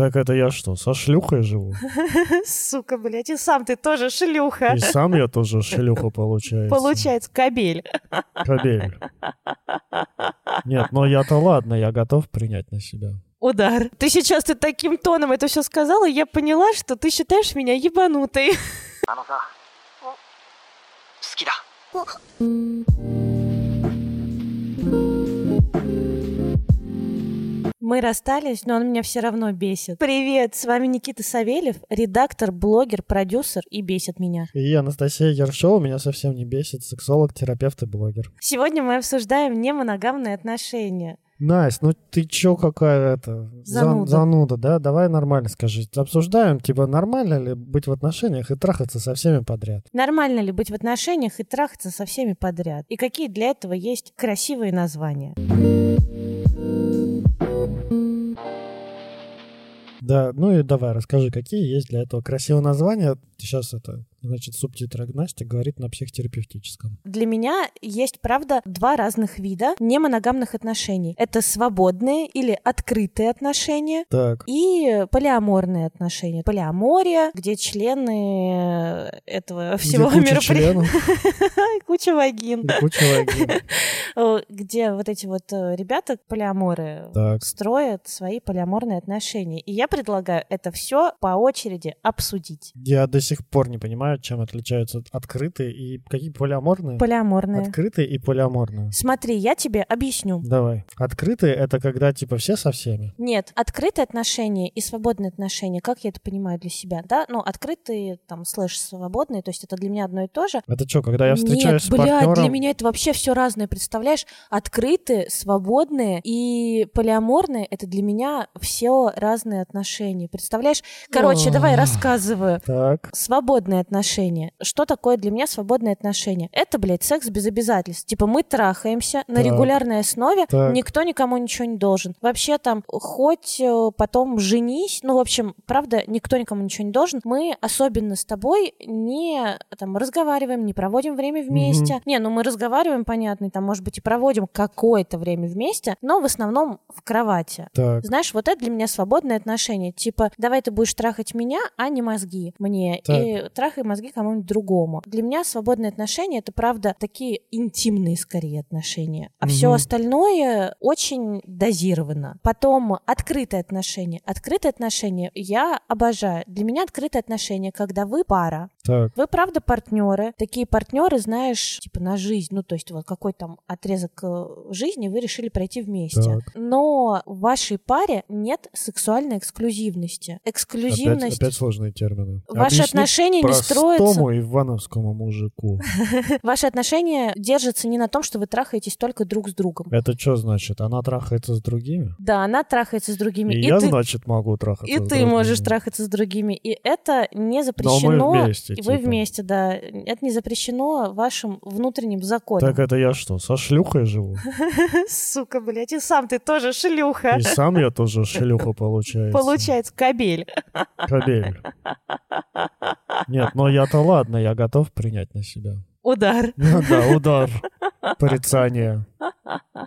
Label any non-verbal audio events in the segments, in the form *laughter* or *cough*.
Так это я что, со шлюхой живу? *laughs* Сука, блядь, и сам ты тоже шлюха. И сам я тоже шлюха, получается. Получается, кабель. Кабель. Нет, но я-то ладно, я готов принять на себя. Удар. Ты сейчас ты таким тоном это все сказала, и я поняла, что ты считаешь меня ебанутой. Мы расстались, но он меня все равно бесит. Привет, с вами Никита Савельев, редактор, блогер, продюсер и бесит меня. И Анастасия Ершова, меня совсем не бесит, сексолог, терапевт и блогер. Сегодня мы обсуждаем немоногамные отношения. Настя, ну ты чё какая это? Зануда. зануда, да? Давай нормально скажи. Обсуждаем, типа, нормально ли быть в отношениях и трахаться со всеми подряд? Нормально ли быть в отношениях и трахаться со всеми подряд? И какие для этого есть красивые названия? Да, ну и давай, расскажи, какие есть для этого красивые названия. Сейчас это, значит, субтитры Настя говорит на психотерапевтическом. Для меня есть, правда, два разных вида немоногамных отношений. Это свободные или открытые отношения Так, и полиаморные отношения. Полиамория, где члены этого всего мероприятия... *laughs* Куча вагин. куча вагин. Э, Где вот эти вот э, ребята, полиаморы, строят свои полиаморные отношения. И я предлагаю это все по очереди обсудить. я до сих пор не понимаю, чем отличаются открытые и какие полиаморные? Полиаморные. Открытые и полиаморные. Смотри, я тебе объясню. Давай. Открытые — это когда, типа, все со всеми. Нет, открытые отношения и свободные отношения, как я это понимаю для себя, да? Ну, открытые, там, слэш свободные, то есть это для меня одно и то же. Это что, когда я встречаюсь Нет, с блядь, партнером... для меня это вообще все разное, представляешь? Открытые, свободные и полиаморные — это для меня все разные отношения, представляешь? Короче, давай рассказываю. Так, Свободные отношения. Что такое для меня свободные отношения? Это, блядь, секс без обязательств. Типа мы трахаемся на Так. регулярной основе, Так. никто никому ничего не должен. Вообще там хоть э, потом женись, ну, в общем, правда, никто никому ничего не должен. Мы особенно с тобой не там разговариваем, не проводим время вместе. Не, ну мы разговариваем, понятно, и там, может быть, и проводим какое-то время вместе, но в основном в кровати. так, Знаешь, вот это для меня свободные отношения. Типа, давай ты будешь трахать меня, а не мозги мне. Так. И трахай мозги кому-нибудь другому. Для меня свободные отношения это правда такие интимные скорее отношения. А все Мгм. остальное очень дозировано. Потом открытые отношения. Открытые отношения я обожаю. Для меня открытые отношения, когда вы пара, так. вы правда партнеры. Такие партнеры, знаешь, типа на жизнь. Ну, то есть вот какой там отрезок э, жизни вы решили пройти вместе. Так. Но в вашей паре нет сексуальной эксклюзивности. Опять, Эксклюзивность. опять сложные термины. Ваши Объясни отношения не строятся. Простому ивановскому мужику. *laughs* Ваши отношения держатся не на том, что вы трахаетесь только друг с другом. Это что значит? Она трахается с другими? Да, она трахается с другими. И, И, я, ты, значит, могу трахаться и ты можешь другими. трахаться с другими. И это не Но запрещено. мы вместе, И вы типа. вместе, да. Это не запрещено вашим внутренним законом. Так это я что, со шлюхой живу? *laughs* Сука, блядь, и сам ты тоже шлюха. И сам я тоже шлюха, получается. Получается, кабель. Кабель. Нет, но я-то ладно, я готов принять на себя. Удар. *laughs* Да, удар. Порицание. *laughs*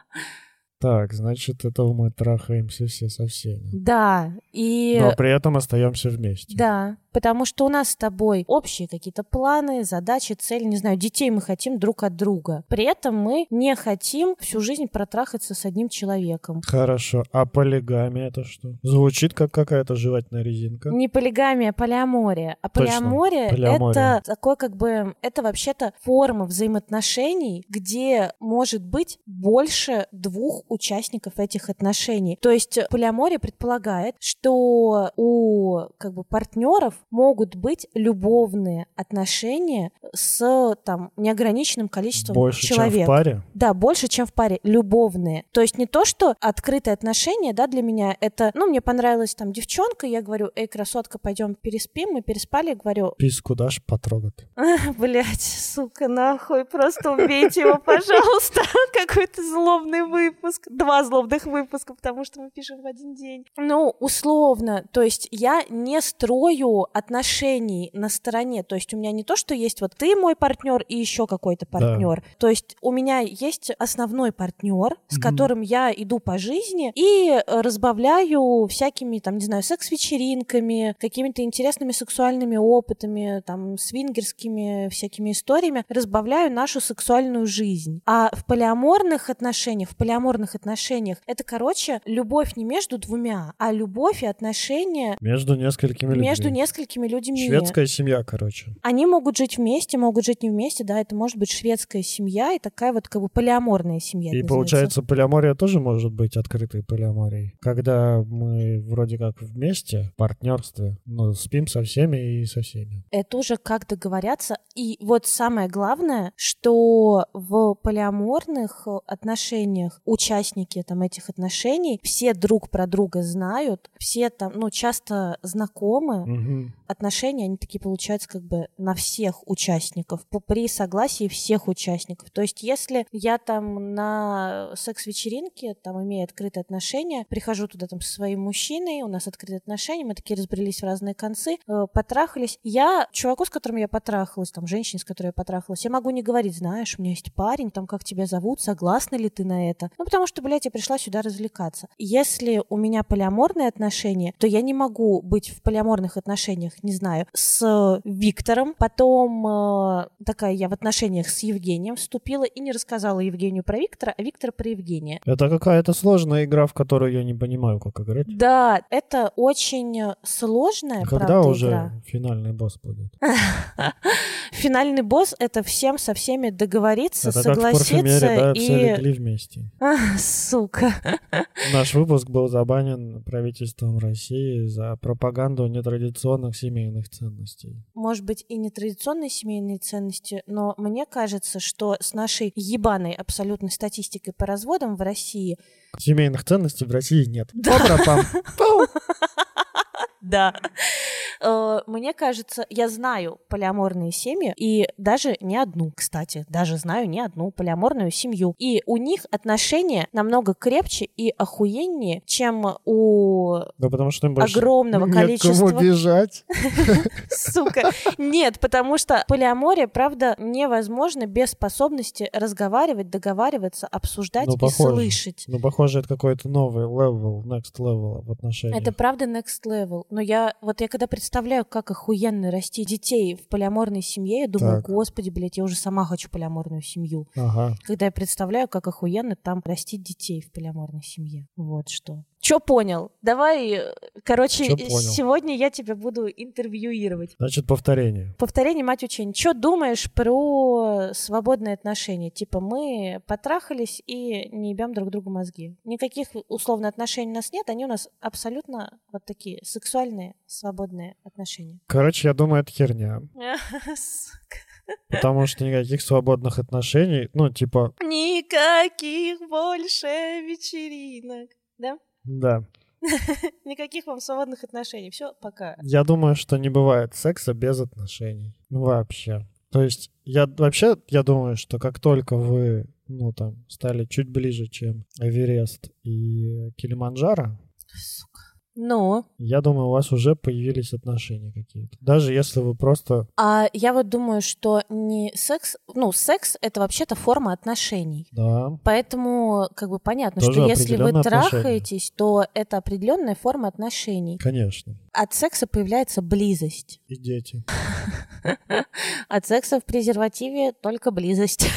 Так, значит, это мы трахаемся все со всеми. Да, и... Но при этом остаемся вместе. Да, потому что у нас с тобой общие какие-то планы, задачи, цели, не знаю, детей мы хотим друг от друга. При этом мы не хотим всю жизнь протрахаться с одним человеком. Хорошо. А полигамия это что? Звучит как какая-то жевательная резинка. Не полигамия, а полиамория. А полиамория, полиамория. это такой как бы, это вообще-то форма взаимоотношений, где может быть больше двух участников этих отношений. То есть полиамория предполагает, что у как бы партнеров могут быть любовные отношения с там неограниченным количеством Больше, человек. чем в паре? Да, больше, чем в паре. Любовные. То есть не то, что открытые отношения, да, для меня это, ну, мне понравилась там девчонка, я говорю, эй, красотка, пойдем переспим, мы переспали, говорю, Писку дашь потрогать? *laughs* блять, сука, нахуй, просто убейте его, пожалуйста. *laughs* Какой-то злобный выпуск. Два злобных выпуска, потому что мы пишем в один день. Ну, условно, то есть я не строю отношений на стороне. То есть у меня не то, что есть вот ты мой партнер и еще какой-то партнер. То есть у меня есть основной партнер, с Мгм. которым я иду по жизни и разбавляю всякими, там, не знаю, секс-вечеринками, какими-то интересными сексуальными опытами, там, свингерскими всякими историями, разбавляю нашу сексуальную жизнь. А в полиаморных отношениях, в полиаморных отношениях, это, короче, любовь не между двумя, а любовь и отношения Между несколькими людьми. между несколькими людьми. Шведская семья, короче. Они могут жить вместе, могут жить не вместе, да, это может быть шведская семья и такая вот как бы полиаморная семья. И получается, полиамория тоже может быть открытой полиаморией. Когда мы вроде как вместе, в партнерстве, но спим со всеми и со всеми. это уже как договорятся. И вот самое главное, что в полиаморных отношениях участники там этих отношений все друг про друга знают, все там, ну, часто знакомы, Мгм. Отношения, они такие получаются как бы на всех участников, при согласии всех участников. То есть если я там на секс-вечеринке, там имея открытые отношения, прихожу туда там со своим мужчиной, у нас открытые отношения, мы такие разбрелись в разные концы, э, потрахались. Я чуваку, с которым я потрахалась, там женщине, с которой я потрахалась, я могу не говорить, знаешь, у меня есть парень, там как тебя зовут, согласна ли ты на это? Ну, потому что, блядь, я пришла сюда развлекаться. Если у меня полиаморные отношения, то я не могу быть в полиаморных отношениях, не знаю, с Виктором, потом э, такая я в отношениях с Евгением вступила и не рассказала Евгению про Виктора, а Виктора про Евгения. Это какая-то сложная игра, в которую я не понимаю, как играть. Да, это очень сложная, Когда правда, уже игра. финальный босс будет? *laughs* Финальный босс — это всем со всеми договориться, Это как в согласиться да, все и... легли вместе. А, *laughs* сука. Наш выпуск был забанен правительством России за пропаганду нетрадиционных семейных ценностей. может быть, и нетрадиционные семейные ценности, но мне кажется, что с нашей ебаной абсолютной статистикой по разводам в России, Семейных ценностей в России нет. Да. *laughs* Пау. Да, э, мне кажется, я знаю полиаморные семьи, и даже не одну, кстати, даже знаю не одну полиаморную семью, и у них отношения намного крепче и охуеннее, чем у Да потому что им больше огромного некому количества... бежать. *laughs* Сука. Нет, потому что полиамория, правда, невозможно без способности разговаривать, договариваться, обсуждать Ну, и похоже. слышать. Ну, похоже, это какой-то новый level, next level в отношениях. Это правда next level. Но я вот я когда представляю, как охуенно расти детей в полиаморной семье, я думаю, Так. господи, блядь, я уже сама хочу полиаморную семью. Ага. Когда я представляю, как охуенно там растить детей в полиаморной семье. Вот что. Чё понял? Давай, короче, Чё понял? сегодня я тебя буду интервьюировать. Значит, повторение. Повторение, мать учения. Что думаешь про свободные отношения? Типа мы потрахались и не ебем друг другу мозги. Никаких условно отношений у нас нет, они у нас абсолютно вот такие сексуальные, свободные отношения. Короче, я думаю, это херня. Потому что никаких свободных отношений, ну, типа, Никаких больше вечеринок. Да? Да. *laughs* Никаких вам свободных отношений. Все, пока. Я думаю, что не бывает секса без отношений. Ну, вообще. То есть, я вообще, я думаю, что как только вы, ну, там, стали чуть ближе, чем Эверест и Килиманджаро, Сука. Ну, я думаю, у вас уже появились отношения какие-то. Даже если вы просто... а я вот думаю, что не секс, ну, секс это вообще-то форма отношений. Да, Поэтому, как бы понятно, Тоже что если вы определенные отношения. трахаетесь, то это определенная форма отношений. конечно. От секса появляется близость. И дети. От секса в презервативе только близость.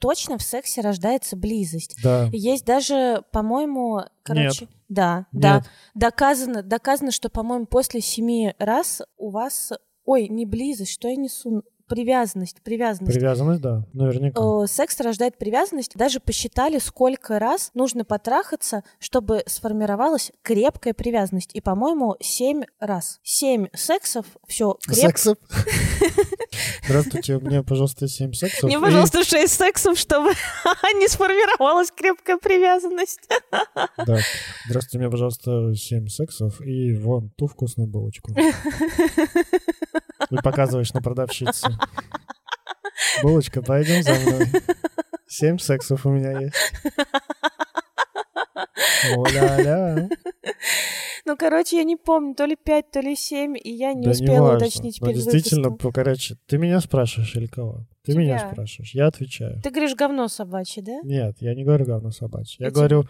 Точно в сексе рождается близость. Да. Есть даже, по-моему, короче, да, Нет. да, доказано, доказано, что, по-моему, после семи раз у вас, ой, не близость, что я несу, привязанность, привязанность. Привязанность, да, наверняка. Э, Секс рождает привязанность. Даже посчитали, сколько раз нужно потрахаться, чтобы сформировалась крепкая привязанность. И, по-моему, семь раз. Семь сексов, все крепко. Сексов. *laughs* Здравствуйте, мне, пожалуйста, семь сексов. Мне, пожалуйста, шесть сексов, чтобы *laughs* не сформировалась крепкая привязанность. *laughs* Да. Здравствуйте, мне, пожалуйста, семь сексов и вон ту вкусную булочку. И показываешь на продавщицу. Булочка, пойдем за мной. Семь сексов у меня есть. О-ля-ля. Ну, короче, я не помню, то ли 5, то ли 7, и я не Да успела неважно. уточнить Но перед действительно, выпуском. короче, ты меня спрашиваешь или кого? Ты меня Тебя. спрашиваешь, я отвечаю. Ты говоришь говно собачье, да? Нет, я не говорю говно собачье. Я Я говорю,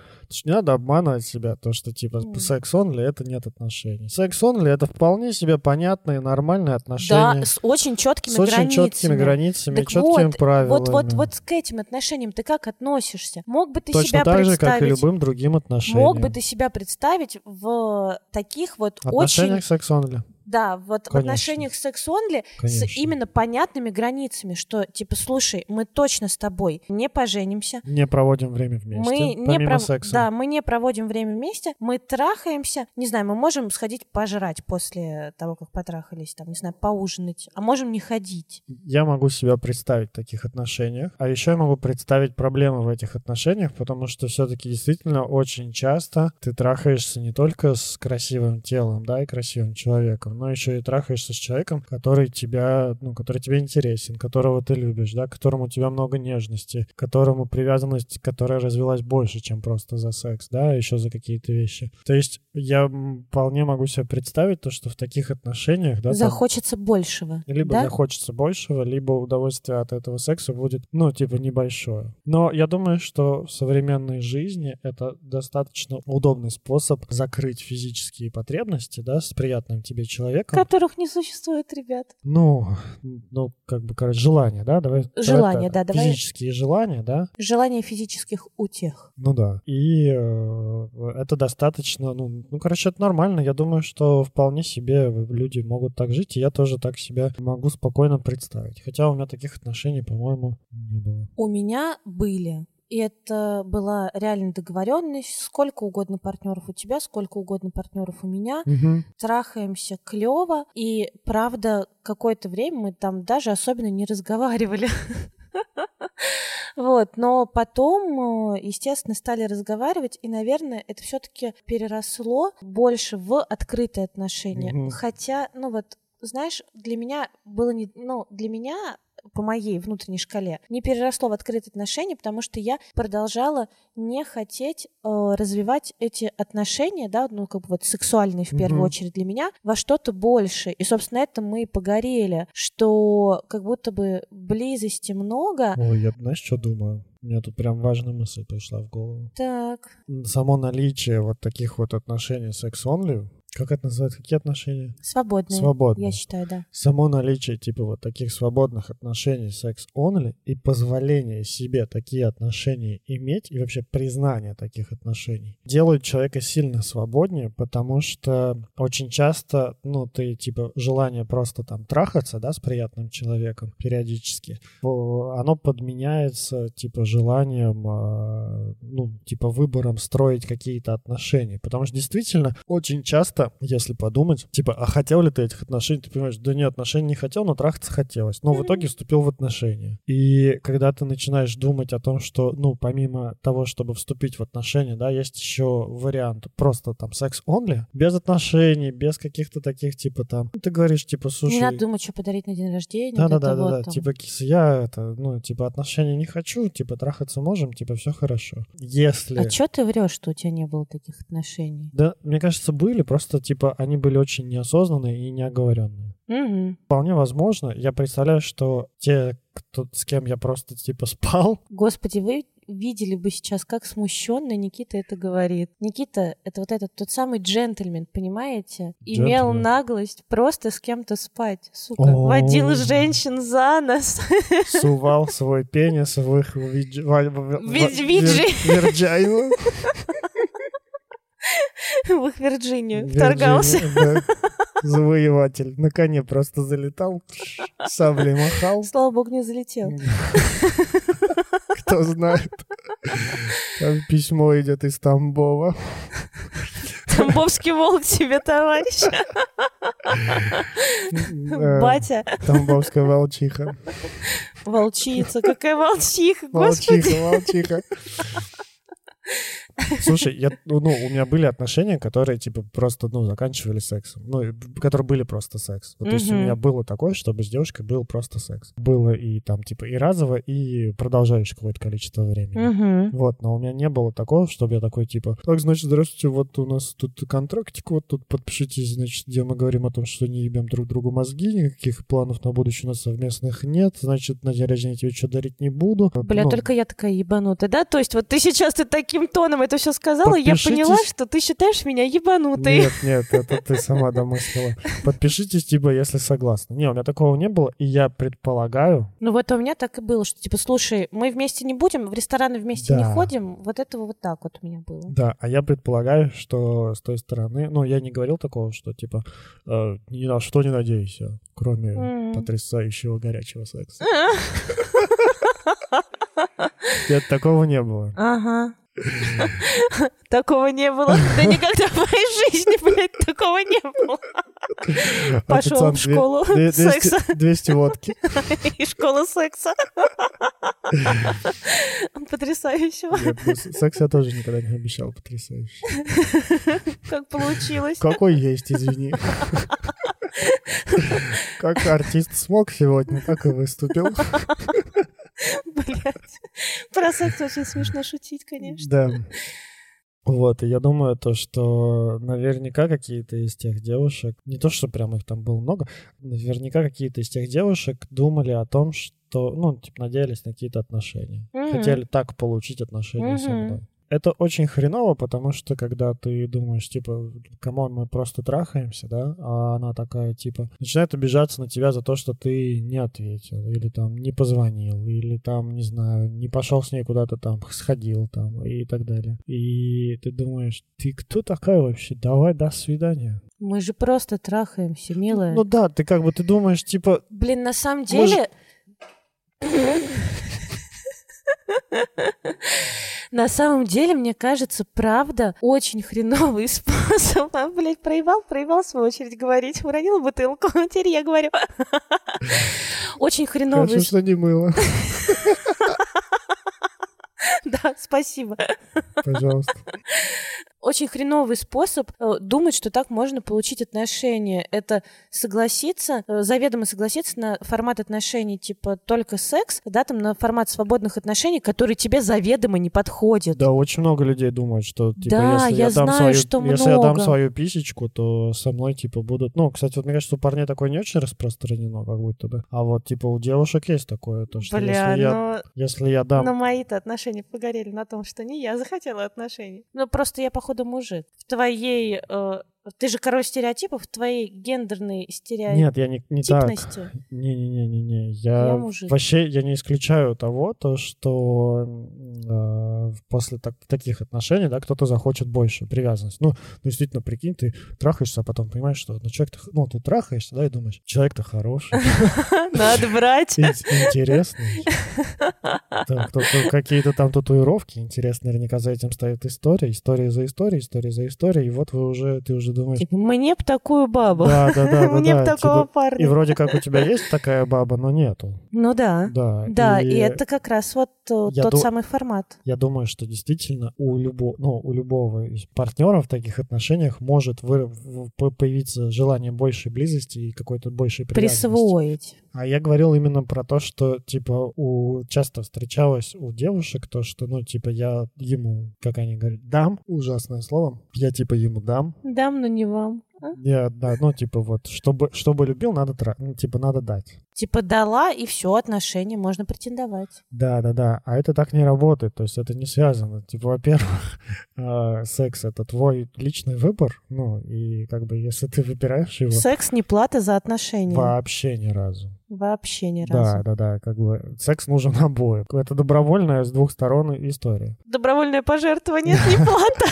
не надо обманывать себя, то, что типа М. секс онли это нет отношений. Секс онли это вполне себе понятные, нормальные Да, отношения. с очень четкими с очень границами. четкими границами, Так четкими вот, правилами. Вот, вот, вот к этим отношениям ты как относишься? Мог бы ты Точно себя так же, как и представить? любым другим отношениям. Мог бы ты себя представить в таких вот Отношениях очень, секс онли. Да, вот в отношениях секс-онли с именно понятными границами, что типа, слушай, мы точно с тобой не поженимся, Не проводим время вместе, мы не пров- секса. да, мы не проводим время вместе, мы трахаемся, не знаю, мы можем сходить пожрать после того, как потрахались, там, не знаю, поужинать, а можем не ходить. Я могу себя представить в таких отношениях, а еще я могу представить проблемы в этих отношениях, потому что все-таки действительно очень часто ты трахаешься не только с красивым телом, да, и красивым человеком, но еще и трахаешься с человеком, который тебя, ну, который тебе интересен, которого ты любишь, да, которому у тебя много нежности, которому привязанность, которая развилась больше, чем просто за секс, да, еще за какие-то вещи. То есть я вполне могу себе представить то, что в таких отношениях, да, там- Захочется большего, либо да? захочется большего, либо удовольствие от этого секса будет, ну, типа, небольшое. Но я думаю, что в современной жизни это достаточно удобный способ закрыть физические потребности, да, с приятным тебе человеком. Которых не существует, ребят. Ну, ну, как бы, короче, желание, да? Давай, давай Желание, так. да, давай. Физические желания, да? Желание физических утех. Ну да. И э, это достаточно, ну, ну, короче, это нормально. Я думаю, что вполне себе люди могут так жить, и я тоже так себя могу спокойно представить. Хотя у меня таких отношений, по-моему, не было. У меня были. И это была реально договоренность. Сколько угодно партнеров у тебя, сколько угодно партнеров у меня. Трахаемся клево. И правда, какое-то время мы там даже особенно не разговаривали. *laughs* Вот, но потом, э, естественно, стали разговаривать, и, наверное, это все-таки переросло больше в открытые отношения. Мгм. Хотя, ну вот, знаешь, для меня было не, ну, для меня по моей внутренней шкале не переросло в открытые отношения, потому что я продолжала не хотеть э, развивать эти отношения, да, ну как бы вот сексуальные в первую Мгм. очередь для меня, во что-то больше. И, собственно, это мы и погорели, что как будто бы близости много. Ой, я знаешь, что думаю? Мне тут прям важная мысль пришла в голову. Так, Само наличие вот таких вот отношений секс-онли, как это называется, какие отношения? свободные. Свободные. Я считаю, да. Само наличие типа вот таких свободных отношений секс-онли и позволение себе такие отношения иметь и вообще признание таких отношений делают человека сильно свободнее, потому что очень часто, ну, ты типа желание просто там трахаться, да, с приятным человеком периодически, оно подменяется типа желанием, а, ну, типа выбором строить какие-то отношения, потому что действительно очень часто, если подумать, типа, а хотел ли ты этих отношений, ты понимаешь, да нет, отношений не хотел, но трахаться хотелось, но в итоге вступил в отношения. И когда ты начинаешь думать о том, что, ну, помимо того, чтобы вступить в отношения, да, есть еще вариант просто там секс-онли, без отношений, без каких-то таких, типа там, ты говоришь, типа, слушай... Не надо думать, что подарить на день рождения. Да, вот да, там. Типа, кис, я это, ну, типа, отношений не хочу, типа, трахаться можем, типа, все хорошо. Если. А чё ты врешь, что у тебя не было таких отношений? Да, мне кажется, были, просто, типа, они были очень неосознанные и неоговоренные. Угу. Вполне возможно. Я представляю, что те, кто, с кем я просто, типа, спал, Господи, вы видели бы сейчас, как смущенно Никита это говорит. Никита — это вот этот тот самый джентльмен, понимаете? Имел Джентльмен. наглость просто с кем-то спать. Сука, О. водил женщин за нос. *laughs* сувал свой пенис в их видж- *laughs* в их Вирджинию вторгался. Да. Завоеватель. На коне просто залетал, саблей махал. Слава богу, не залетел. Кто знает. Там письмо идет из Тамбова. Тамбовский волк тебе, товарищ. Э, Батя, Тамбовская волчиха. волчица. Какая волчиха, господи. Волчиха, волчиха. *laughs* Слушай, я, ну, у меня были отношения, которые, типа, просто, ну, заканчивали сексом. Ну, которые были просто секс. Вот, То есть у меня было такое, чтобы с девушкой был просто секс. Было и там, типа, и разово, и продолжающее какое-то количество времени. Вот, но у меня не было такого, чтобы я такой, типа, так, значит, здравствуйте, вот у нас тут контрактик, вот тут подпишитесь, значит, где мы говорим о том, что не ебем друг другу мозги, никаких планов на будущее у нас совместных нет, значит, на день рождения тебе что дарить не буду. Бля, Ну, только я такая ебанутая, да? То есть вот ты сейчас ты таким тоном это все сказала, и я Подпишитесь. поняла, что ты считаешь меня ебанутой. Нет, нет, это ты сама домыслила. Подпишитесь, типа, если согласны. Не, у меня такого не было, и я предполагаю, Ну вот у меня так и было, что типа, слушай, мы вместе не будем, в рестораны вместе не Да. ходим. Вот это вот так вот у меня было. да, а я предполагаю, что с той стороны, ну, я не говорил такого, что, типа, э, ни на что не надейся, кроме М. потрясающего горячего секса. Нет, такого не было. Ага. *laughs* Такого не было. Да никогда в моей жизни, блядь, такого не было. Пошел в школу две- 200 секса 200 водки. *laughs* и школу секса. С- секс я тоже никогда не обещал потрясающий. *laughs* Как получилось. Какой есть, извини. Как артист смог сегодня, так и выступил. Про секс очень смешно шутить, конечно. Да. Вот, и я думаю, то, что наверняка какие-то из тех девушек, не то, что прям их там было много, наверняка какие-то из тех девушек думали о том, что, ну, типа, надеялись на какие-то отношения. Мгм. Хотели так получить отношения со Мгм. мной. Это очень хреново, потому что когда ты думаешь, типа, come on, мы просто трахаемся, да, а она такая, типа, начинает обижаться на тебя за то, что ты не ответил, или там не позвонил, или там, не знаю, не пошел с ней куда-то там, сходил там, и так далее. И ты думаешь, ты кто такая вообще? Давай, до свидания. Мы же просто трахаемся, милая. Ну да, ты как бы, ты думаешь, типа, Блин, на самом деле... *laughs* На самом деле, мне кажется, правда, очень хреновый *laughs* способ. А, блядь, проебал, проебал, в свою очередь, говорить. Уронила бутылку. *laughs* Теперь я говорю. *laughs* Очень хреновый... хорошо, что не мыло. Да, спасибо. Пожалуйста. Очень хреновый способ э, думать, что так можно получить отношения. Это согласиться, э, заведомо согласиться на формат отношений типа только секс, да, там на формат свободных отношений, который тебе заведомо не подходит. Да, очень много людей думают, что типа, Да, если я я, дам знаю, свою, что если я дам много. свою писечку, то со мной типа будут. Ну, кстати, вот мне кажется, у парней такое не очень распространено, как будто бы. А вот типа у девушек есть такое, то что Бля, если я, ну, если я дам. но мои-то отношения погорели на том, что не я захотела отношений. Ну, просто я, походу, мужик. В твоей... э, ты же король стереотипов, в твоей гендерной Нет, я не, не так. стереотипности. Не-не-не-не-не. Я, Я мужик. вообще я не исключаю того, то, что э, после так- таких отношений, да, кто-то захочет больше привязанность. Ну, ну, действительно, прикинь, ты трахаешься, а потом понимаешь, что ну, человек ну, ты трахаешься, да, и думаешь, человек-то хороший, *laughs* Надо брать. ин- интересный. Какие-то там татуировки, интересно, наверняка за этим стоит история, история за историей, история за историей, и вот вы уже, ты уже думаешь, Типа, мне б такую бабу. да, да, да, *laughs* Мне б такого типа, парня. и вроде как у тебя есть такая баба, но нету. Ну да. Да. Да, и это как раз вот э, тот самый формат. Я думаю, что действительно у, любо, ну, у любого из партнеров в таких отношениях может появиться желание большей близости и какой-то большей привязанности. Присвоить. А я говорил именно про то, что, типа, у часто встречалось у девушек то, что, ну, типа, я ему, как они говорят, дам, ужасное слово, я, типа, ему дам. Дам, но не вам. А? Да, ну, типа, вот, чтобы, чтобы любил, надо, тра- ну, типа, надо дать. Типа дала, и все, отношения, можно претендовать. Да, да, да. А это так не работает. То есть это не связано. Типа, во-первых, э, *laughs* секс это твой личный выбор. Ну, и как бы если ты выбираешь его, Секс не плата за отношения. вообще ни разу. Вообще ни Да, разу. да, да. Как бы секс нужен *laughs* обоим. Это добровольная с двух сторон история. Добровольное пожертвование это *laughs* не плата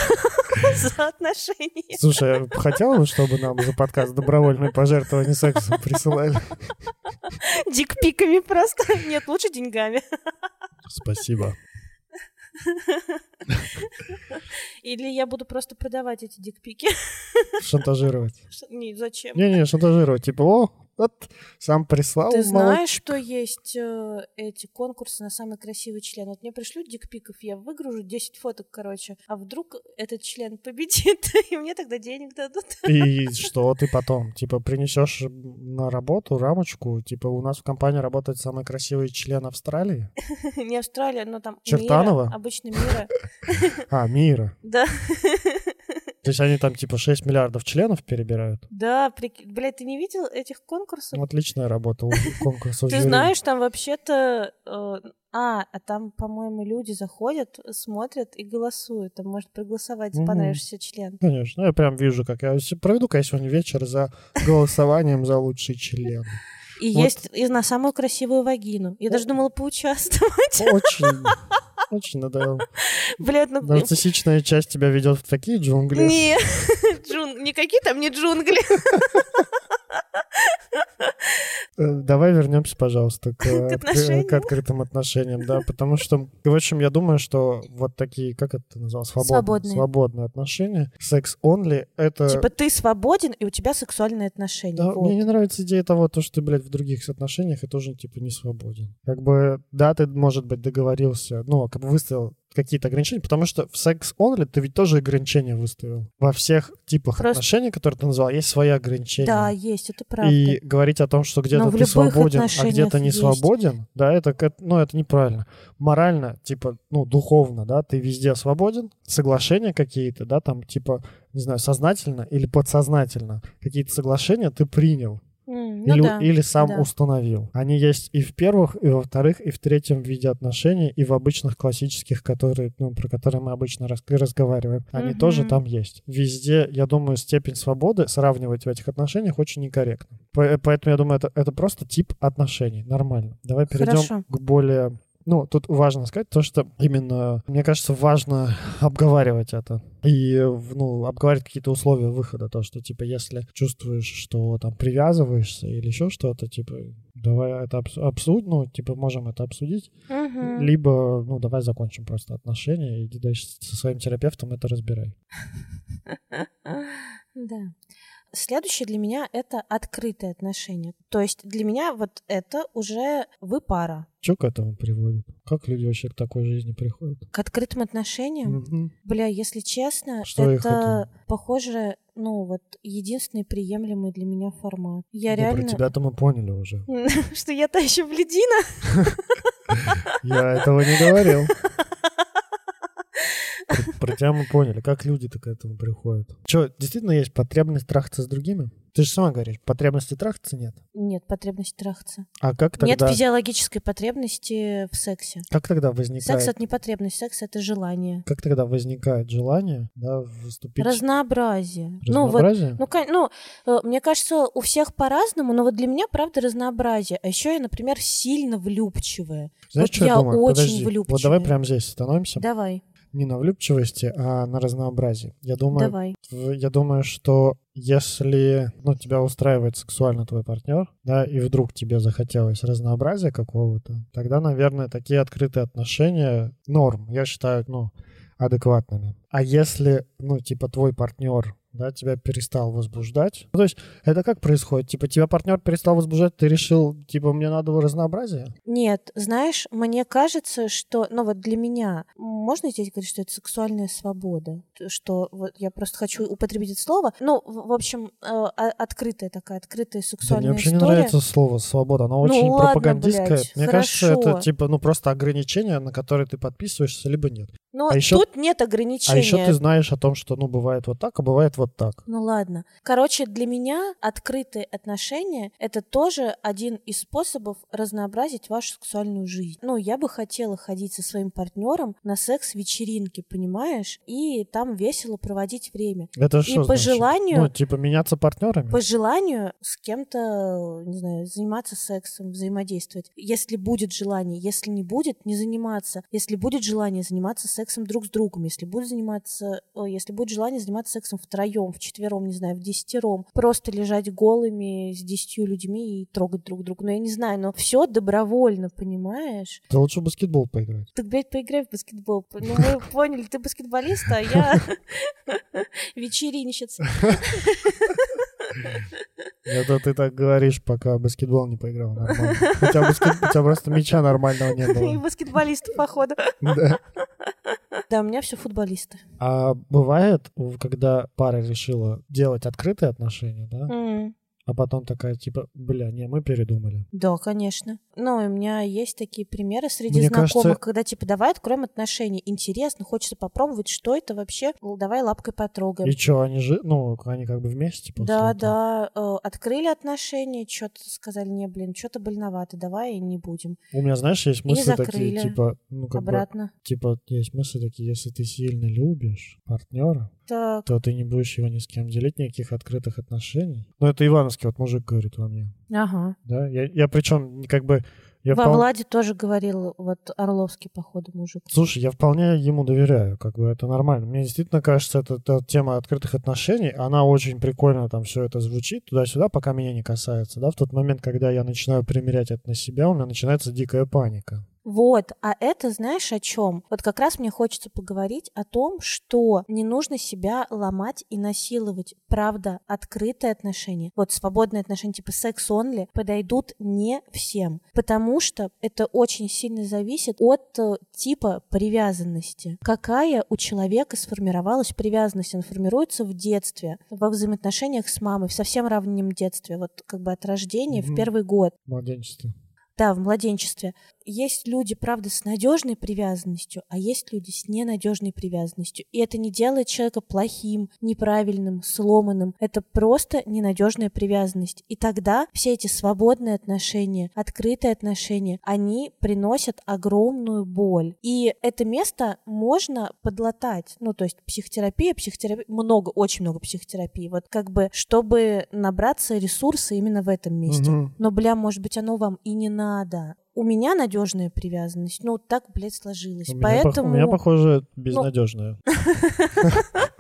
*laughs* за отношения. Слушай, а хотела бы, чтобы нам за подкаст добровольное пожертвование сексом присылали? Дикпиками просто. Нет, лучше деньгами. Спасибо. Или я буду просто продавать эти дикпики. Шантажировать. Ш- Не, зачем? Не-не, шантажировать. Типа, о, Вот сам прислал. Ты знаешь, молодчик. что есть э, эти конкурсы на самый красивый член? Вот мне пришлют дикпиков, я выгружу 10 фоток, короче, а вдруг этот член победит, *laughs* и мне тогда денег дадут. И что ты потом? Типа принесешь на работу рамочку, типа у нас в компании работает самый красивый член Австралии? *laughs* Не Австралия, но там Чертанова? Мира, обычно мира. *laughs* А, мира. Да, То есть они там типа 6 миллиардов членов перебирают? да, прикинь. Блядь, ты не видел этих конкурсов? Ну, Отличная работа у *laughs* конкурсов. Ты знаешь, там вообще-то... э, А, а там, по-моему, люди заходят, смотрят и голосуют. Там может проголосовать за Мгм. понравившийся член. Конечно, я прям вижу, как я проведу-ка я сегодня вечер за голосованием за лучший член. И Вот. есть и на самую красивую вагину. Я даже думала поучаствовать. Очень, очень надоело. Блядь, ну... Нарциссичная часть тебя ведет в такие джунгли. Не, *laughs* джун... никакие там не джунгли. *laughs* Э, Давай вернемся, пожалуйста, к, *laughs* отношениям? к открытым отношениям, да, потому что, в общем, я думаю, что вот такие, как это ты назвал, свободные, Свободные. свободные отношения, секс-онли, это... Типа ты свободен, и у тебя сексуальные отношения. Да, Вот. мне не нравится идея того, то, что ты, блядь, в других отношениях и тоже, типа, не свободен. Как бы, да, ты, может быть, договорился, ну, как бы выставил какие-то ограничения, потому что в секс-онли ты ведь тоже ограничения выставил. Во всех типах Просто- отношений, которые ты назвал, есть свои ограничения. Да, есть, это правда. И говорить о том, что где-то ты свободен, а где-то не есть. свободен, да, это, ну, это неправильно. Морально, типа, ну, духовно, да, ты везде свободен, соглашения какие-то, да, там, типа, не знаю, сознательно или подсознательно, какие-то соглашения ты принял М, ну или, да, или сам да. установил. Они есть и в первых, и во вторых, и в третьем виде отношений, и в обычных классических, которые, ну, про которые мы обычно рас- разговариваем. Они Мгм. тоже там есть. Везде, я думаю, степень свободы сравнивать в этих отношениях очень некорректно. По- Поэтому я думаю, это, это просто тип отношений. Нормально. Давай перейдем Хорошо. к более... Ну, тут важно сказать то, что именно, мне кажется, важно обговаривать это. И, ну, обговаривать какие-то условия выхода. То, что, типа, если чувствуешь, что там привязываешься или еще что-то, типа, давай это обс- обсудим, ну, типа, можем это обсудить. Мгм. Либо, ну, давай закончим просто отношения, иди дальше со своим терапевтом это разбирай. *laughs* Да. Следующее для меня это открытые отношения. То есть для меня вот это уже вы пара. Что к этому приводит? Как люди вообще к такой жизни приходят? К открытым отношениям, Мгм. бля, если честно, Что это похоже, ну вот единственный приемлемый для меня формат. Я Да реально, про тебя-то мы поняли уже. *laughs* что я та еще бледина. *laughs* Я этого не говорил. *laughs* Тебя мы поняли. Как люди-то к этому приходят? Что, действительно есть потребность трахаться с другими? Ты же сама говоришь, потребности трахаться нет. Нет потребности трахаться. А как тогда, Нет физиологической потребности в сексе. как тогда возникает, Секс это не потребность, секс это желание. как тогда возникает желание, да, вступить Разнообразие. Ну вот разнообразие? Ну, кон- ну, э, мне кажется, у всех по-разному, но вот для меня, правда, разнообразие. А еще я, например, сильно влюбчивая. Знаешь, вот что я я думаю? очень Подожди. Вот влюбчивая. давай прямо здесь остановимся. Давай, Не на влюбчивости, а на разнообразии. Я думаю, давай. Я думаю, что если ну, тебя устраивает сексуально твой партнер, да, и вдруг тебе захотелось разнообразия какого-то, тогда, наверное, такие открытые отношения норм, я считаю, ну, адекватными. А если, ну, типа, твой партнер да, тебя перестал возбуждать. Ну, то есть это как происходит? Типа тебя партнер перестал возбуждать, ты решил, типа, мне надо разнообразие? Нет, знаешь, мне кажется, что, ну вот для меня, можно здесь говорить, что это сексуальная свобода, что вот я просто хочу употребить это слово. Ну, в общем, э, а- открытая такая, открытая Да сексуальная мне вообще не история. нравится слово «свобода». Оно Ну очень ладно, пропагандистское. блядь, Мне кажется, это хорошо. типа, ну, просто ограничение, на которое ты подписываешься, либо нет. Но а ещё- тут нет А ограничения. еще ты знаешь о том, что, ну, бывает вот так, а бывает вот так. Ну ладно. Короче, для меня открытые отношения — это тоже один из способов разнообразить вашу сексуальную жизнь. Ну, я бы хотела ходить со своим партнером на секс-вечеринки, понимаешь? И там весело проводить время. Это И что по значит? желанию- Ну, типа меняться партнерами? По желанию с кем-то, не знаю, заниматься сексом, взаимодействовать. Если будет желание, если не будет, не заниматься. Если будет желание заниматься сексом друг с другом, если будет заниматься, если будет желание заниматься сексом втроем, вчетвером, не знаю, в десятером, просто лежать голыми с десятью людьми и трогать друг друга. Ну, я не знаю, но все добровольно, понимаешь? Ты лучше в баскетбол поиграть. Так, блядь, поиграй в баскетбол. Ну, мы поняли, ты баскетболист, а я вечеринщица. Это ты так говоришь, пока баскетбол не поиграл нормально. Баскет... у тебя просто мяча нормального не И было. баскетболисты, походу. Да. Да, у меня все футболисты. А бывает, когда пара решила делать открытые отношения, да, а потом такая, типа, бля, не, мы передумали. Да, конечно. Ну, у меня есть такие примеры среди Мне знакомых, кажется- когда типа давай откроем отношения. Интересно, хочется попробовать, что это вообще. Л- Давай лапкой потрогаем. И что, они же, ну, они как бы вместе после Да, этого? да, э, открыли отношения, что-то сказали, не, блин, что-то больновато, давай и не будем. У меня, знаешь, есть мысли такие, типа, ну, как бы, Обратно. типа, есть мысли такие, если ты сильно любишь партнера, Так, то ты не будешь его ни с кем делить, никаких открытых отношений. Ну, это Ивановский вот мужик говорит во мне, ага. да? Я, я причем, как бы, я Во впол- Владе тоже говорил, вот Орловский, походу, мужик. Слушай, я вполне ему доверяю, как бы это нормально. Мне действительно кажется, эта, эта тема открытых отношений, она очень прикольно там все это звучит туда-сюда, пока меня не касается, да. В тот момент, когда я начинаю примерять это на себя, у меня начинается дикая паника. Вот, а это знаешь о чем? Вот как раз мне хочется поговорить о том, что не нужно себя ломать и насиловать. Правда, открытые отношения, вот свободные отношения типа секс-онли подойдут не всем, потому что это очень сильно зависит от э, типа привязанности. Какая у человека сформировалась привязанность? Она формируется в детстве, во взаимоотношениях с мамой, в совсем раннем детстве, вот как бы от рождения в Мгм. первый год. Младенчество. Да, в младенчестве. Есть люди, правда, с надежной привязанностью, а есть люди с ненадежной привязанностью. И это не делает человека плохим, неправильным, сломанным. Это просто ненадежная привязанность. И тогда все эти свободные отношения, открытые отношения, они приносят огромную боль. И это место можно подлатать. Ну, то есть психотерапия, психотерапия, много, очень много психотерапии. Вот как бы, чтобы набраться ресурса именно в этом месте. Мгм. Но, бля, может быть, оно вам и не надо. У меня надежная привязанность. Ну, так, блядь, сложилось. У, меня, пох- Поэтому... у меня, похоже, безнадежное. *laughs*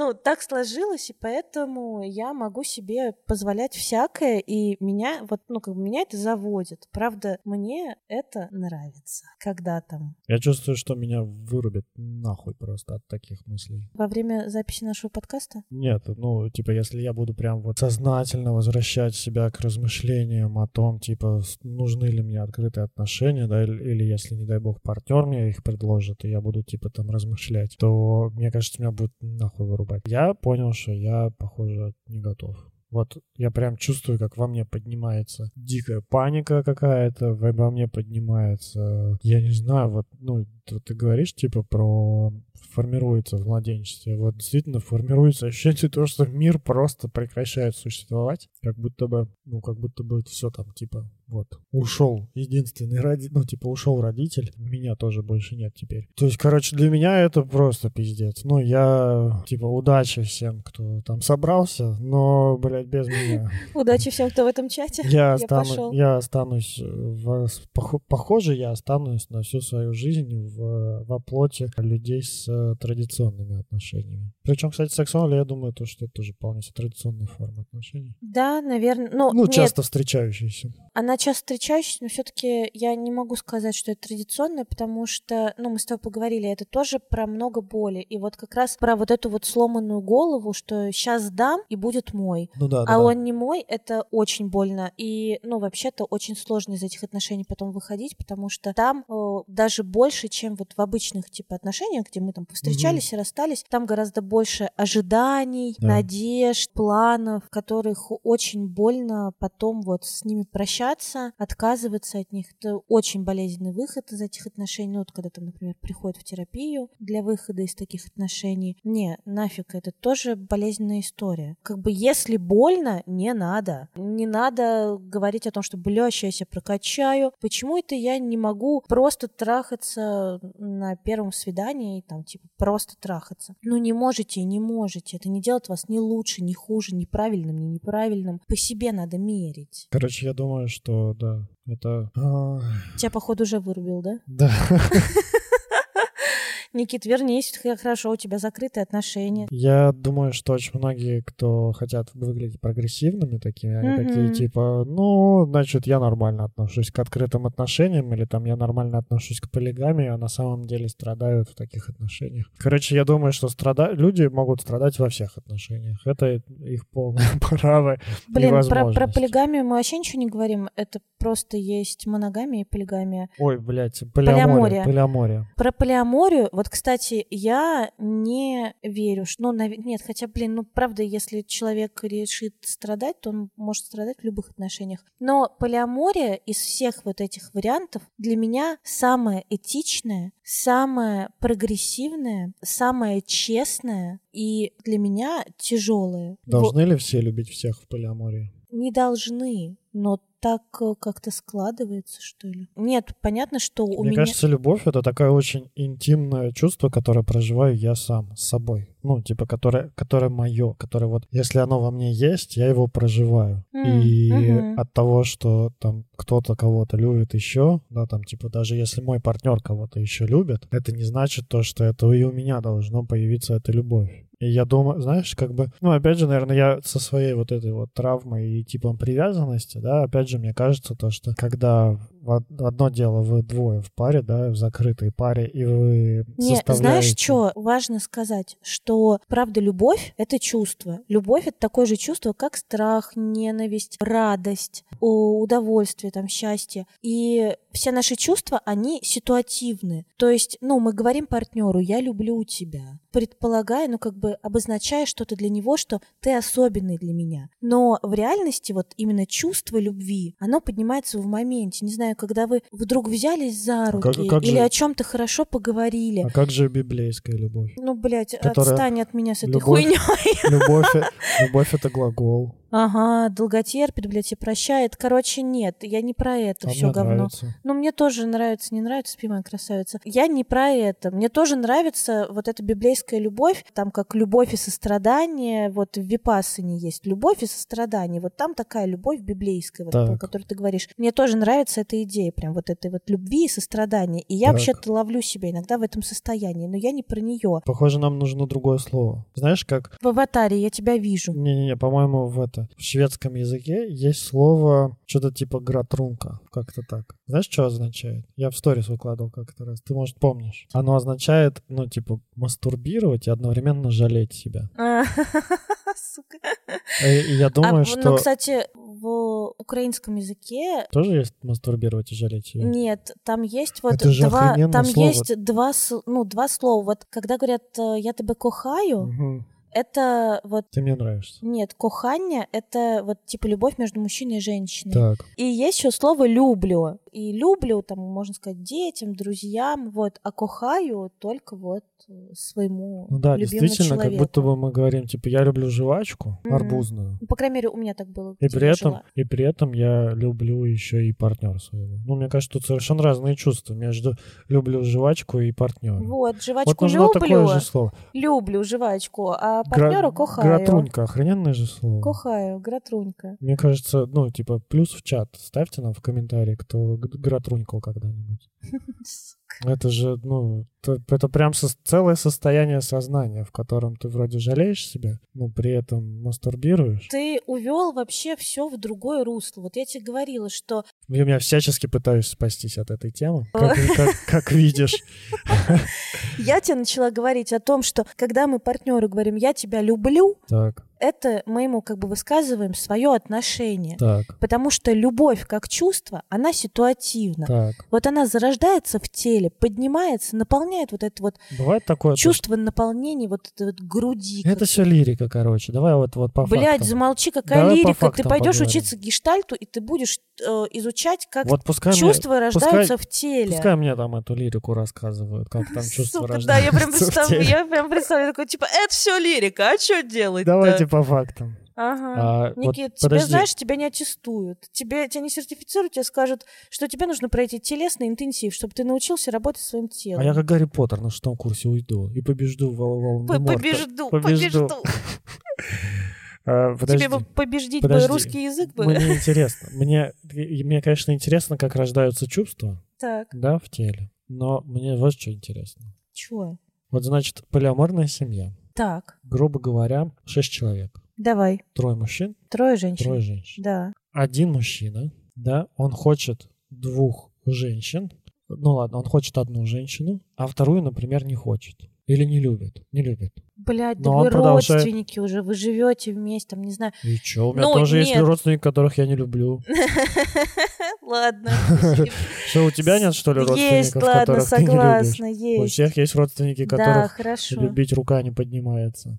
Ну, так сложилось, и поэтому я могу себе позволять всякое, и меня, вот, ну, как бы меня это заводит. Правда, мне это нравится. Когда там? Я чувствую, что меня вырубит нахуй просто от таких мыслей. Во время записи нашего подкаста? Нет, ну, типа, если я буду прям вот сознательно возвращать себя к размышлениям о том, типа, нужны ли мне открытые отношения, да, или, или если, не дай бог, партнер мне их предложит, и я буду, типа, там размышлять, то, мне кажется, меня будет нахуй вырубать. Я понял, что я, похоже, не готов. Вот я прям чувствую, как во мне поднимается дикая паника какая-то, во мне поднимается, я не знаю, вот, ну, ты, ты говоришь, типа, про формируется в младенчестве. Вот действительно формируется ощущение *laughs* того, что мир просто прекращает существовать, как будто бы, ну, как будто бы все там, типа, вот, ушел единственный родитель, ну, типа, ушел родитель, меня тоже больше нет теперь. То есть, короче, для меня это просто пиздец. Ну, я, типа, удачи всем, кто там собрался, но, блядь, без меня. *laughs* Удачи всем, кто в этом чате. Я, остану- я останусь, в, похоже, я останусь на всю свою жизнь в, во плоти людей с э, традиционными отношениями. Причем, кстати, сексуально, я думаю, то, что это тоже вполне себе традиционная форма отношений. Да, наверное. Ну, Ну, нет, часто встречающиеся. Она часто встречающаяся, но все-таки я не могу сказать, что это традиционное, потому что, ну, мы с тобой поговорили, это тоже про много боли. И вот как раз про вот эту вот сломанную голову, что сейчас дам и будет мой. Ну да, да, а да. он не мой, это очень больно. И, ну, вообще-то очень сложно из этих отношений потом выходить, потому что там э, даже больше, чем вот в обычных, типа, отношениях, где мы там повстречались и расстались, там гораздо больше ожиданий, Да. надежд, планов, которых очень больно потом вот с ними прощаться, отказываться от них. Это очень болезненный выход из этих отношений. Ну, вот когда там, например, приходит в терапию для выхода из таких отношений. Не, нафиг, это тоже болезненная история. Как бы если больно, не надо. Не надо говорить о том, что, бля, щас я прокачаю. Почему это я не могу просто трахаться на первом свидании там, типа, просто трахаться? Ну, не можете не можете. Это не делает вас ни лучше, ни хуже, ни правильным, ни неправильным. По себе надо мерить. Короче, я думаю, что, да, это... а, Тебя, походу, уже вырубил, да? Да. *laughs* Никит, вернись, хорошо, у тебя закрытые отношения. Я думаю, что очень многие, кто хотят выглядеть прогрессивными такими, они Мгм. такие типа, ну, значит, я нормально отношусь к открытым отношениям, или там я нормально отношусь к полигамии, а на самом деле страдают в таких отношениях. Короче, я думаю, что страда... люди могут страдать во всех отношениях. Это их полное *laughs* право. Блин, про, про невозможность. полигамию мы вообще ничего не говорим. Это просто есть моногамия и полигамия. Ой, блядь, полиамория. Полиамория. Про полиаморию, вот, кстати, я не верю, что, ну, нав- нет, хотя, блин, ну, правда, если человек решит страдать, то он может страдать в любых отношениях. Но полиамория из всех вот этих вариантов для меня самая этичная, самая прогрессивная, самая честная и для меня тяжелая. Должны ли все любить всех в полиамории? Не должны, но так э, как-то складывается, что ли. Нет, понятно, что у Мне меня... кажется, любовь это такое очень интимное чувство, которое проживаю я сам с собой. Ну, типа, которое, которое мое, которое вот, если оно во мне есть, я его проживаю. М, И мгм. от того, что там кто-то кого-то любит еще, да, там, типа, даже если мой партнер кого-то еще любит, это не значит то, что это и у меня должно появиться эта любовь. И я думаю, знаешь, как бы, ну, опять же, наверное, я со своей вот этой вот травмой и типом привязанности, да, опять же, мне кажется то, что когда одно дело вы двое в паре, да, в закрытой паре, и вы Не, знаешь, составляете- что важно сказать? Что, правда, любовь — это чувство. Любовь — это такое же чувство, как страх, ненависть, радость, удовольствие, там, счастье. И все наши чувства, они ситуативны. То есть, ну, мы говорим партнеру «я люблю тебя», предполагая, ну, как бы обозначая что-то для него, что ты особенный для меня. Но в реальности вот именно чувство любви, оно поднимается в моменте. Не знаю, когда вы вдруг взялись за А как- руки как или же- о чем-то хорошо поговорили. А как же библейская любовь? Ну, блядь, Которая- отстань от меня с этой Любовь. хуйней. Любовь, любовь это глагол. Ага, долготерпит, блядь, и прощает. Короче, нет, я не про это А все говно. нравится. Ну, мне тоже нравится, не нравится, спи, моя красавица. Я не про это. Мне тоже нравится вот эта библейская любовь, там как любовь и сострадание, вот в Випассане есть любовь и сострадание. Вот там такая любовь библейская, вот, Так. про которую ты говоришь. Мне тоже нравится эта идея, прям вот этой вот любви и сострадания. И я Так. вообще-то ловлю себя иногда в этом состоянии, но я не про нее. Похоже, нам нужно другое слово. Знаешь, как... В аватаре я тебя вижу. Не-не-не, по-моему, в это... В шведском языке есть слово что-то типа гратрунка. Как-то так. Знаешь, что означает? Я в сторис выкладывал как-то раз. Ты, может, помнишь. Оно означает, ну, типа, мастурбировать и одновременно жалеть себя. А, *laughs* Сука. И, и я думаю, А, что Ну, кстати, в украинском языке тоже есть мастурбировать и жалеть себя. нет, там есть вот Это два, там слово. есть два, ну, два слова. Вот когда говорят э, «я тебя кохаю», Мгм. Это вот Ты мне нравишься. нет, кохання — это вот типа любовь между мужчиной и женщиной. Так. И есть еще слово «люблю». И «люблю», там, можно сказать, детям, друзьям, вот, а «кохаю» только вот своему Ну да, любимому действительно, человеку. как будто бы мы говорим, типа, я люблю жвачку Мгм. арбузную. Ну, По крайней мере, у меня так было. И при этом, жила. и при этом я люблю еще и партнера своего. Ну, мне кажется, тут совершенно разные чувства между люблю жвачку и партнера. Вот, жвачку Вот люблю, такое же слово. люблю жвачку, а Гра- партнера кохаю. Гратрунька, охрененное же слово. Кохаю, гратрунька. Мне кажется, ну, типа, плюс в чат. Ставьте нам в комментарии, кто гратрунькал когда-нибудь. *laughs* Это же, ну, это, это прям со- целое состояние сознания, в котором ты вроде жалеешь себя, но при этом мастурбируешь. Ты увел вообще все в другое русло. Вот я тебе говорила, что Я меня всячески пытаюсь спастись от этой темы, как, как- как видишь. *laughs* я тебе начала говорить о том, что когда мы партнеру говорим «я тебя люблю», Так, это мы ему как бы высказываем свое отношение. так, Потому что любовь как чувство, она ситуативна. так. Вот она зарождается в теле, поднимается, наполняет вот это вот Бывает такое, то, чувство наполнения вот этой вот груди. Это все лирика, короче. Давай вот, вот по Блять, фактам. замолчи, какая Давай лирика. Ты пойдешь поговорим. учиться гештальту, и ты будешь э, изучать, как Вот пускай мне, чувства рождаются пускай- в теле. пускай мне там эту лирику рассказывают, как там чувства Сука, да, я прям рождаются представляю, я прям представляю, такой, типа, это все лирика, а что делать Давайте по фактам. Ага. А, вот Никит, тебя, подожди. знаешь, тебя не аттестуют. Тебе, тебя не сертифицируют, тебе скажут, что тебе нужно пройти телесный интенсив, чтобы ты научился работать своим телом. А я как Гарри Поттер на шестом курсе уйду и побежду вол- волны П-. Побежду, Побежду. *laughs* А, подожди. Тебе бы побеждить подожди. бы русский язык бы. Мне *laughs* интересно. Мне, мне, конечно, интересно, как рождаются чувства, Так, да, в теле. Но мне вот что интересно. Чего? Вот, значит, полиаморная семья. Так, Грубо говоря, шесть человек. давай. Трое мужчин, Трое женщин. трое женщин. Да. Один мужчина, да, он хочет двух женщин. Ну ладно, он хочет одну женщину, а вторую, например, не хочет. Или не любит. Не любит. Блядь, да Но вы продолжает- родственники уже, вы живете вместе, там, не знаю. И чё, у меня Ну, тоже есть нет. родственники, которых я не люблю. *laughs* Ладно. *laughs* Что, у тебя нет, что ли, родственников, Есть, которых ты не любишь? У есть. всех есть родственники, которых любить рука не поднимается.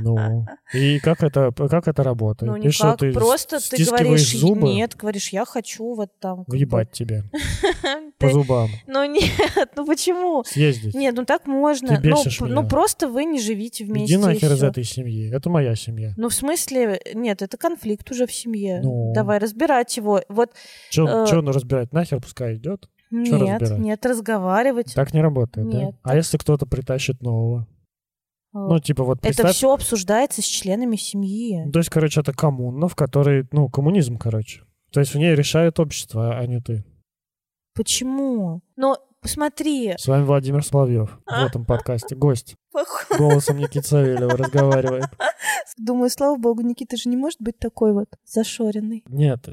Ну, и как это, как это работает? Ну И что, никак, ты просто ты говоришь зубы? нет, говоришь, я хочу вот там. Въебать тебе *laughs* по Ты- зубам, Ну нет, ну почему? съездить. Нет, ну так можно. Ты Ну, бесишь меня. ну просто вы не живите вместе. Иди нахер из этой семьи. Это моя семья. Ну, в смысле, нет, это конфликт уже в семье. Ну. Давай разбирать его. Вот Че Э, он разбирать? Нахер пускай идет. нет, нет, разговаривать. Так не работает, да? А если кто-то притащит нового? Ну, типа вот это представь... все обсуждается с членами семьи. То есть, короче, это коммуна, в которой, ну, коммунизм, короче. То есть в ней решает общество, а не ты. Почему? Но посмотри, С вами Владимир Соловьев в этом подкасте. Гость. Голосом Никиты Савельева разговаривает. *laughs* думаю, слава богу, Никита же не может быть такой вот зашоренный. Нет,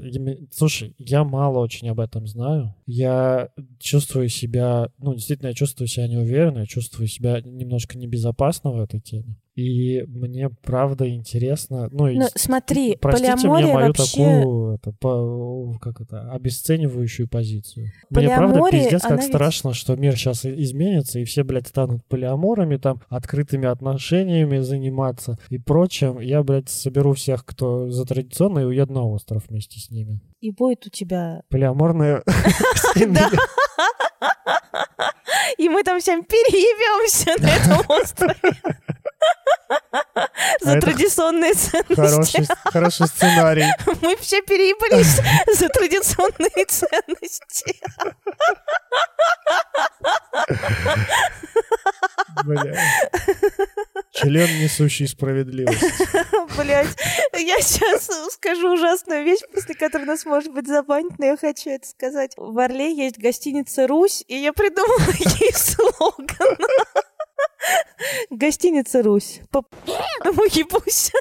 слушай, я мало очень об этом знаю. Я чувствую себя, ну, действительно, я чувствую себя неуверенно, я чувствую себя немножко небезопасно в этой теме. И мне правда интересно, ну, Ну, смотри, простите полиамория мне мою вообще... такую, это, по- как это, обесценивающую позицию. Мне правда пиздец как ведь- страшно, что мир сейчас изменится, и все, блядь, станут полиаморами, там, открытыми отношениями заниматься и прочим. Я, блядь, соберу всех, кто за традиционно, и уеду на остров вместе с ними. И будет у тебя... Полиаморная *laughs* Да. И мы там всем переебемся на этом острове. *laughs* За это традиционные ценности. Хороший, хороший сценарий. *laughs* Мы все переебались за традиционные ценности. Бля. Член, несущий справедливость. *laughs* Блять, я сейчас скажу ужасную вещь, после которой нас может быть забанить, но я хочу это сказать. В Орле есть гостиница «Русь», и я придумала ей слоган. Гостиница «Русь». По ему *laughs* ебусь.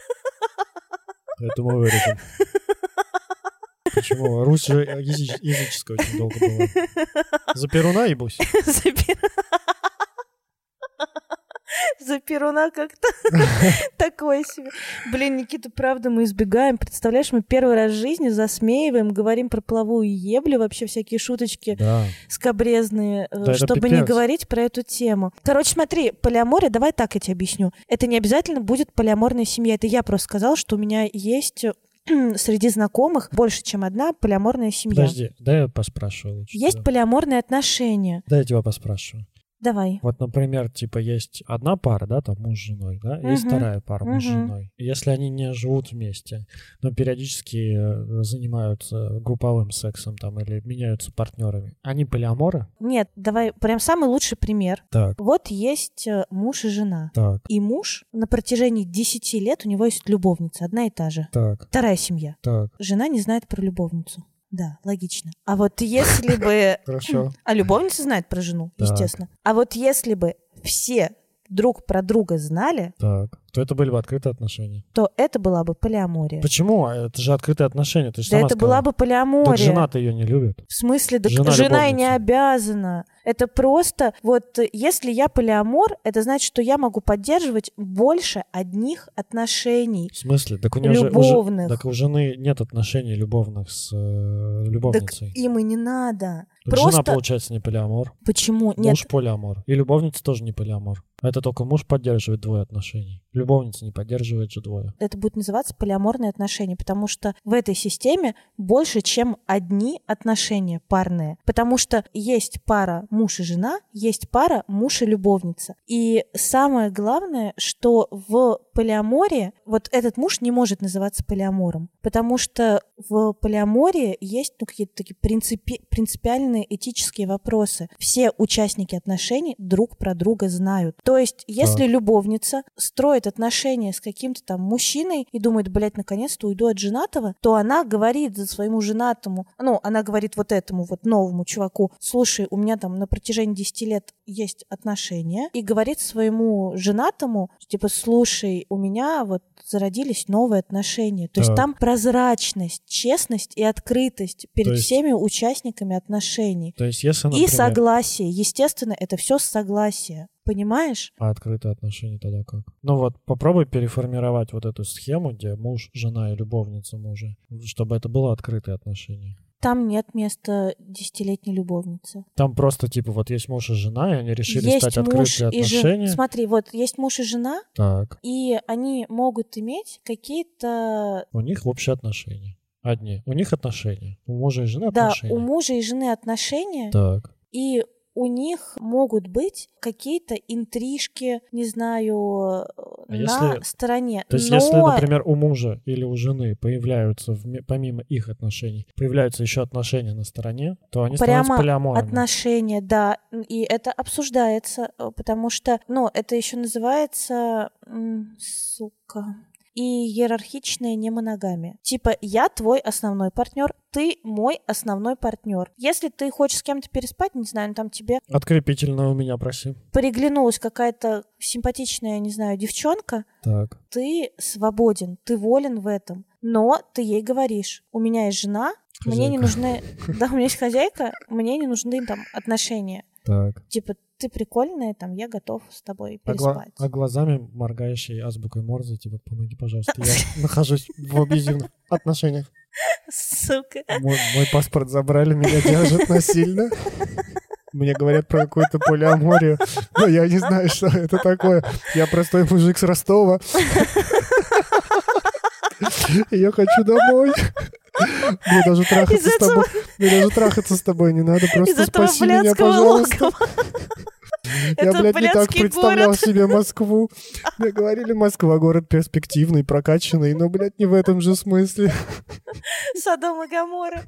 Это мы вырежем. Почему? Русь же языч- языческая очень долго была. За Перуна ебусь? *laughs* За пер- *laughs* За Перуна как-то *laughs* такое себе. Блин, Никита, правда, мы избегаем. Представляешь, мы первый раз в жизни засмеиваем, говорим про половую еблю, вообще всякие шуточки Да. скобрезные, э, Да, чтобы не говорить про эту тему. Короче, смотри, полиамория, давай так я тебе объясню. Это не обязательно будет полиаморная семья. Это я просто сказала, что у меня есть *clears throat* среди знакомых больше, чем одна полиаморная семья. Подожди, дай я поспрашиваю лучше. Есть тебя. полиаморные отношения. Дай я тебя поспрашиваю. Давай. Вот, например, типа есть одна пара, да, там муж с женой, да, и есть вторая пара муж с Мгм. женой. Если они не живут вместе, но периодически э, занимаются групповым сексом там или меняются партнерами, они полиаморы? Нет, давай прям самый лучший пример. Так, Вот есть э, муж и жена. так, И муж на протяжении 10 лет у него есть любовница, одна и та же. так, Вторая семья. так. Жена не знает про любовницу. Да, логично. А вот если бы... *laughs* Хорошо. А любовница знает про жену, Так. естественно. А вот если бы все друг про друга знали, Так. То это были бы открытые отношения. то это была бы полиамория. Почему? Это же открытые отношения. Ты же Да это была сказала. бы Так полиамория. жена-то ее не любит. В смысле, да Жена жена, и не обязана. Это просто, вот э, если я полиамор, это значит, что я могу поддерживать больше одних отношений. В смысле? Так у нее у же- Любовных. Так у жены нет отношений любовных с э, Так любовницей. им и не надо. Просто Жена, получается, не полиамор. почему? Нет, Муж полиамор. И любовница тоже не полиамор. Это только муж поддерживает двое отношений. Любовница не поддерживает же двое. это будет называться полиаморные отношения, потому что в этой системе больше, чем одни отношения парные. Потому что есть пара муж и жена, есть пара муж и любовница. И самое главное, что в полиамории вот этот муж не может называться полиамором, потому что в полиамории есть ну, какие-то такие принципи- принципиальные этические вопросы. Все участники отношений друг про друга знают. То есть, если Так. любовница строит отношения с каким-то там мужчиной и думает, блядь, наконец-то уйду от женатого, то она говорит за своему женатому, ну, она говорит вот этому вот новому чуваку, слушай, у меня там на протяжении 10 лет есть отношения, и говорит своему женатому, типа, слушай, у меня вот зародились новые отношения. То есть Так. там прозрачность, честность и открытость перед есть- всеми участниками отношений. То есть если, И например... согласие. Естественно, это все согласие. Понимаешь? А открытые отношения тогда как? Ну вот попробуй переформировать вот эту схему, где муж, жена и любовница мужа, чтобы это было открытые отношения. Там нет места десятилетней любовницы. Там просто типа вот есть муж и жена, и они решили есть стать и жена. отношения. Смотри, вот есть муж и жена, Так, и они могут иметь какие-то... у них общие отношения. Одни. У них отношения. У мужа и жены Да, отношения. у мужа и жены отношения, Так. и у них могут быть какие-то интрижки, не знаю, на если- стороне. То есть, Но если, например, у мужа или у жены появляются, помимо их отношений, появляются еще отношения на стороне, то они Прямо становятся полиаморами. отношения, да, и это обсуждается, э, потому что, ну, это еще называется, сука, и иерархичная немоногамия. Типа, я твой основной партнер, ты мой основной партнер. Если ты хочешь с кем-то переспать, не знаю, ну, там тебе Открепительно у меня проси. приглянулась какая-то симпатичная, не знаю, девчонка, Так. ты свободен, ты волен в этом. Но ты ей говоришь, у меня есть жена, мне не Хозяйка. нужны... Да, у меня есть хозяйка, мне не нужны там отношения. Так. Типа, ты прикольная, там, я готов с тобой А, гла- переспать. а глазами моргающей азбукой Морзе, типа, помоги, пожалуйста, я *laughs* нахожусь в абьюзивных отношениях. Сука. Мой, мой паспорт забрали, меня держат насильно. Мне говорят про какую-то полиаморию, но я не знаю, что это такое. Я простой мужик с Ростова. *laughs* Я хочу домой. Мне даже трахаться с тобой. Мне даже трахаться с тобой не надо. Просто спаси меня, пожалуйста. *laughs* Я, Это блядь, не так представлял город. себе Москву. Мне говорили, Москва город перспективный, прокачанный, но, блядь, не в этом же смысле. Содом и Гамора.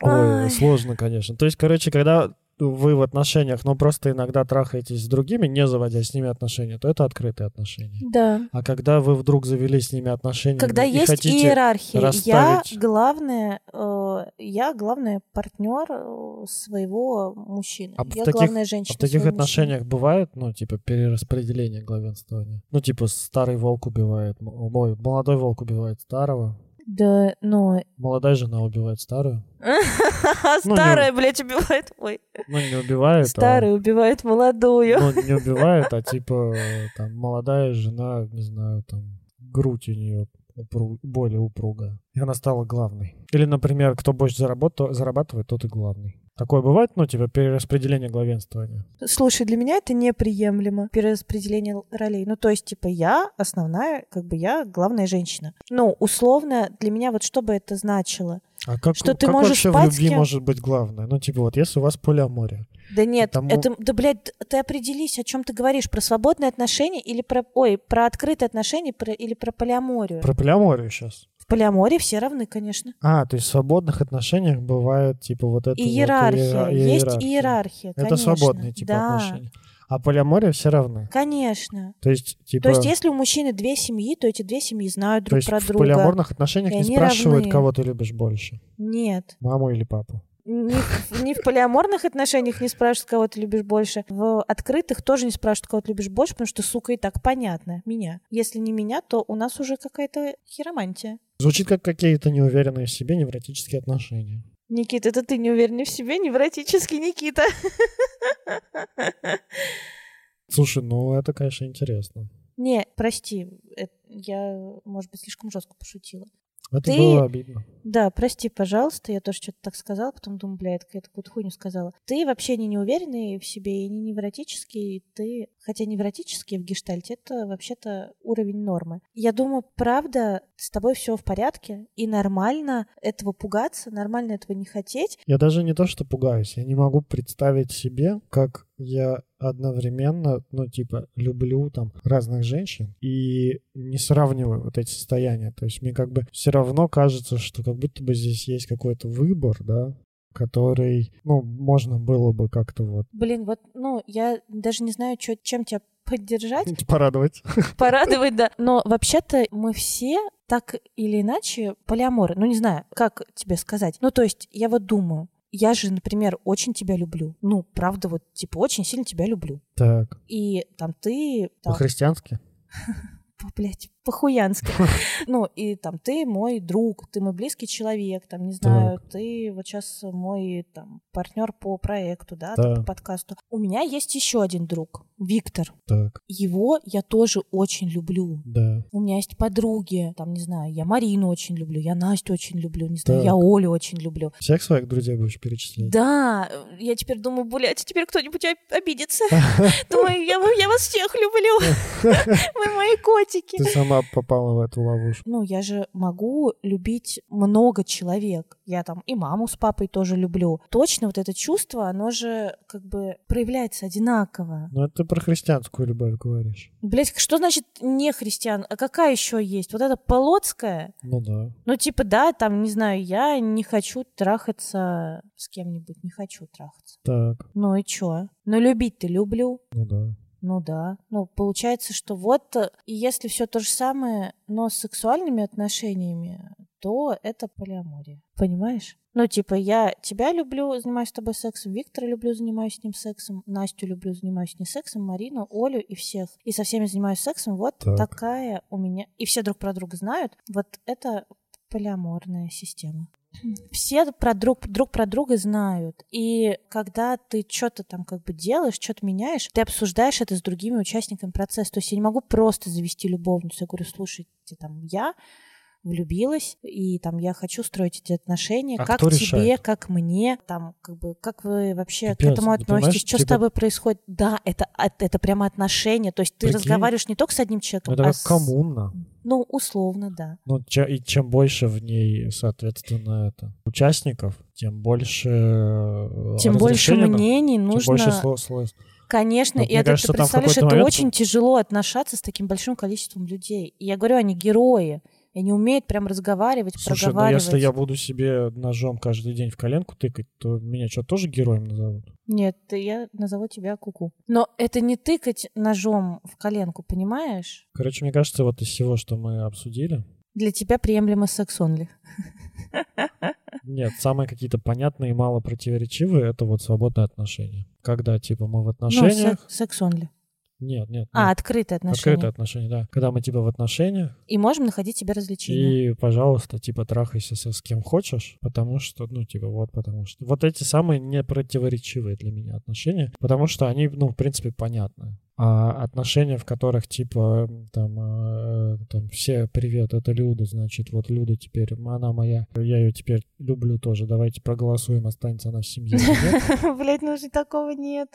Ой, сложно, конечно. То есть, короче, когда вы в отношениях, но просто иногда трахаетесь с другими, не заводя с ними отношения, то это открытые отношения. Да. А когда вы вдруг завели с ними отношения Когда и есть хотите... иерархия, расставить- я главная, э, я главный партнер э, своего мужчины. А я таких- главная А женщина. в таких отношениях бывает, ну, типа, перераспределение главенствования? Ну, типа, старый волк убивает... Ой, молодой волк убивает старого, мужчины. Да, но молодая жена убивает старую. *laughs* Ну, старая, блядь, убивает. Ой, Ну, не убивает, старая убивает молодую. а... Ну, не *laughs* убивает, а, типа, там, молодая жена, не знаю, там, грудь у нее более упругая. И она стала главной. Или, например, кто больше зарабатывает, тот и главный. Такое бывает, ну, типа, перераспределение главенствования. Слушай, для меня это неприемлемо, перераспределение ролей. Ну, то есть, типа, я основная, как бы я главная женщина. Ну, условно, для меня вот что бы это значило? А как, Что ты как можешь вообще в спать с любви кем? может быть главное? Ну, типа, вот если у вас полиамория. Да нет, Тому- это, да, блядь, ты определись, о чем ты говоришь, про свободные отношения или про, ой, про открытые отношения про- или про полиаморию. Про полиаморию сейчас. В все равны, конечно. А, то есть в свободных отношениях бывает, типа, вот это И вот иерархия, иера- есть иерархия. иерархия, Это конечно. свободные, типа, да, отношения. А полиамория все равны. Конечно. То есть, типа... То есть, если у мужчины две семьи, то эти две семьи знают то друг есть про в друга. полиаморных отношениях не спрашивают, равны. кого ты любишь больше. Нет. Маму или папу. Ни, в- ни в полиаморных отношениях не спрашивают, кого ты любишь больше. В открытых тоже не спрашивают, кого ты любишь больше, потому что, сука, и так понятно. Меня. Если не меня, то у нас уже какая-то хиромантия. Звучит как какие-то неуверенные в себе невротические отношения. Никита, это ты не уверенный в себе, невротический Никита. Слушай, ну это, конечно, интересно. Не, прости, э, я, может быть, слишком жестко пошутила. Это Ты- было обидно. Да, прости, пожалуйста, я тоже что-то так сказала, потом думаю, бля, это какая-то какую-то хуйню сказала. Ты вообще не неуверенный в себе и не невротический, ты, хотя невротический в гештальте, это вообще-то уровень нормы. Я думаю, правда, с тобой все в порядке, и нормально этого пугаться, нормально этого не хотеть. Я даже не то, что пугаюсь, я не могу представить себе, как я одновременно, ну, типа, люблю там разных женщин и не сравниваю вот эти состояния. То есть мне как бы все равно кажется, что как будто бы здесь есть какой-то выбор, да, который, ну, можно было бы как-то вот Блин, вот, ну, я даже не знаю, чё, чем тебя поддержать, *laughs* порадовать. *laughs* порадовать, да. Но вообще-то мы все так или иначе полиаморы. Ну, не знаю, как тебе сказать. Ну, то есть, я вот думаю, я же, например, очень тебя люблю. Ну, правда, вот, типа, очень сильно тебя люблю. Так, И там ты... Там, по-христиански? *laughs* по- блядь, по-хуянски. *laughs* Ну, и там ты мой друг, ты мой близкий человек, там, не знаю, ты вот сейчас мой там партнер по проекту, да, там, Да. по подкасту. У меня есть еще один друг, Виктор. Так, Его я тоже очень люблю. да. У меня есть подруги, там, не знаю, я Марину очень люблю, я Настю очень люблю, не знаю, Так. я Олю очень люблю. Всех своих друзей будешь перечислять? Да, я теперь думаю, блядь, теперь кто-нибудь об- обидится. *laughs* Думаю, я вас всех люблю. *laughs* Вы мои котики. Ты сама попала в эту ловушку. Ну, я же могу любить много человек. Я там и маму с папой тоже люблю. Точно вот это чувство, оно же как бы проявляется одинаково. Ну, это ты про христианскую любовь говоришь. Блять, что значит не христиан? А какая еще есть? Вот это полоцкая? Ну да. Ну, типа, да, там, не знаю, я не хочу трахаться с кем-нибудь, не хочу трахаться. Так, Ну и чё? Ну, любить-то люблю. ну да. Ну да. Ну, получается, что вот, э, и если все то же самое, но с сексуальными отношениями, то это полиамория. Понимаешь? Ну, типа, я тебя люблю, занимаюсь с тобой сексом, Виктора люблю, занимаюсь с ним сексом, Настю люблю, занимаюсь с ней сексом, Марину, Олю и всех. И со всеми занимаюсь сексом. Вот Так. такая у меня... И все друг про друга знают. Вот это полиаморная система. Все про друг, друг про друга знают. И когда ты что-то там как бы делаешь, что-то меняешь, ты обсуждаешь это с другими участниками процесса. То есть я не могу просто завести любовницу. Я говорю, слушайте, там, я влюбилась, и там я хочу строить эти отношения, А как тебе, решает? как мне, там, как бы, как вы вообще к Пипец, этому ты понимаешь, относитесь, что с типа- тобой происходит. Да, это, это, прямо отношения, то есть ты Прикинь. разговариваешь не только с одним человеком, Это а как с- коммуна. Ну, условно, да. Ну, и чем больше в ней, соответственно, это участников, тем больше э, Тем больше ну, мнений тем нужно... больше слов, слов. Конечно, Вот и это кажется, ты представляешь, это момент, очень тяжело отношаться с таким большим количеством людей. И я говорю, они герои. И они умеют прям разговаривать, Слушай, ну проговаривать. если я буду себе ножом каждый день в коленку тыкать, то меня что, тоже героем назовут? Нет, я назову тебя куку. Но это не тыкать ножом в коленку, понимаешь? Короче, мне кажется, вот из всего, что мы обсудили, Для тебя приемлемо секс онли. нет, самые какие-то понятные и мало противоречивые — это вот свободные отношения. Когда, типа, мы в Ну, отношениях... сек- секс онли. Нет, нет, А, нет. открытые отношения. Открытые отношения, да. Когда мы, типа, в отношениях, И можем находить себе развлечения. И, пожалуйста, типа, трахайся со с кем хочешь, потому что, ну, типа, вот, потому что... Вот эти самые непротиворечивые для меня отношения, потому что они, ну, в принципе, понятны. А отношения, в которых, типа, там, э, там, все, привет, это Люда, значит, вот Люда теперь, она моя, я ее теперь люблю тоже, давайте проголосуем, останется она в семье. *laughs* Блять, ну же такого нет.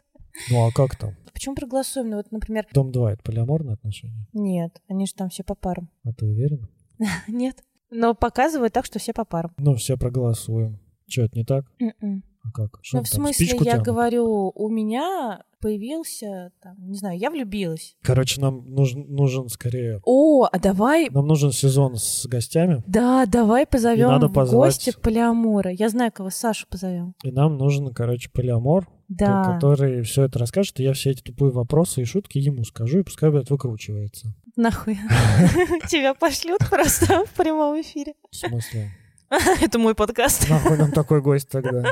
Ну, а как там? Почему проголосуем? Ну вот, например, Дом 2 — это полиаморные отношения? нет, они же там все по парам. А ты уверена? *laughs* Нет. Но показывают так, что все по парам. Ну, все проголосуем. Че, это не так? М-м. А как? Что Ну, в там, смысле, я тянут? говорю, у меня появился, там, не знаю, я влюбилась. Короче, нам нужен, нужен скорее... О, а давай, Нам нужен сезон с гостями, да, давай позовем надо в позвать- гости полиамора. Я знаю, кого Сашу позовем. и нам нужен, короче, полиамор, Да. ко- который все это расскажет, и я все эти тупые вопросы и шутки ему скажу, и пускай, блядь, выкручивается. Нахуй. *laughs* Тебя пошлют просто в прямом эфире. В смысле? *laughs* Это мой подкаст. Нахуй нам такой гость тогда?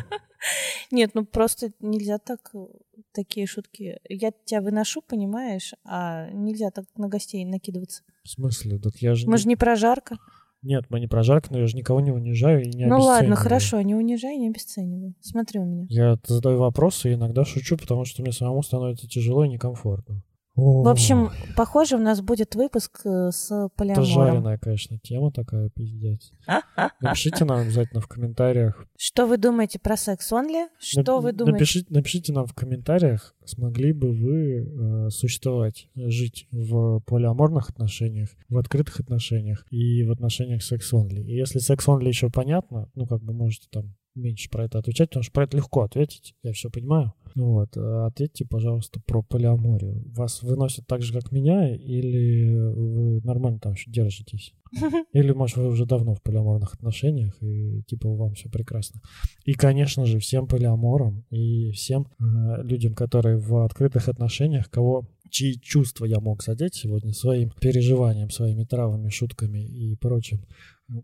*laughs* Нет, ну просто нельзя так э, такие шутки. Я тебя выношу, понимаешь, а нельзя так на гостей накидываться. В смысле? Так я же... Мы не- же не про жарко. Нет, мы не про жарко, но я же никого не унижаю и не Ну ладно, обесцениваю. хорошо, не унижай, не обесценивай. Смотри у меня. Я задаю вопросы и иногда шучу, потому что мне самому становится тяжело и некомфортно. В общем, похоже, у нас будет выпуск э, с Это полиамором. жареная, конечно, тема такая, пиздец. *laughs* Напишите нам обязательно в комментариях. Что вы думаете про секс онли? Что Нап- вы думаете? Напишите, напишите нам в комментариях, смогли бы вы э, существовать, жить в полиаморных отношениях, в открытых отношениях и в отношениях секс-онли. И если секс-онли еще понятно, ну, как бы можете там меньше про это отвечать, потому что про это легко ответить, я все понимаю. Вот. а Ответьте, пожалуйста, про полиаморию. Вас выносят так же, как меня, или вы нормально там еще держитесь? *laughs* Или, может, вы уже давно в полиаморных отношениях, и типа вам все прекрасно. И, конечно же, всем полиаморам и всем э, людям, которые в открытых отношениях, кого чьи чувства я мог задеть сегодня своим переживанием, своими травами, шутками и прочим,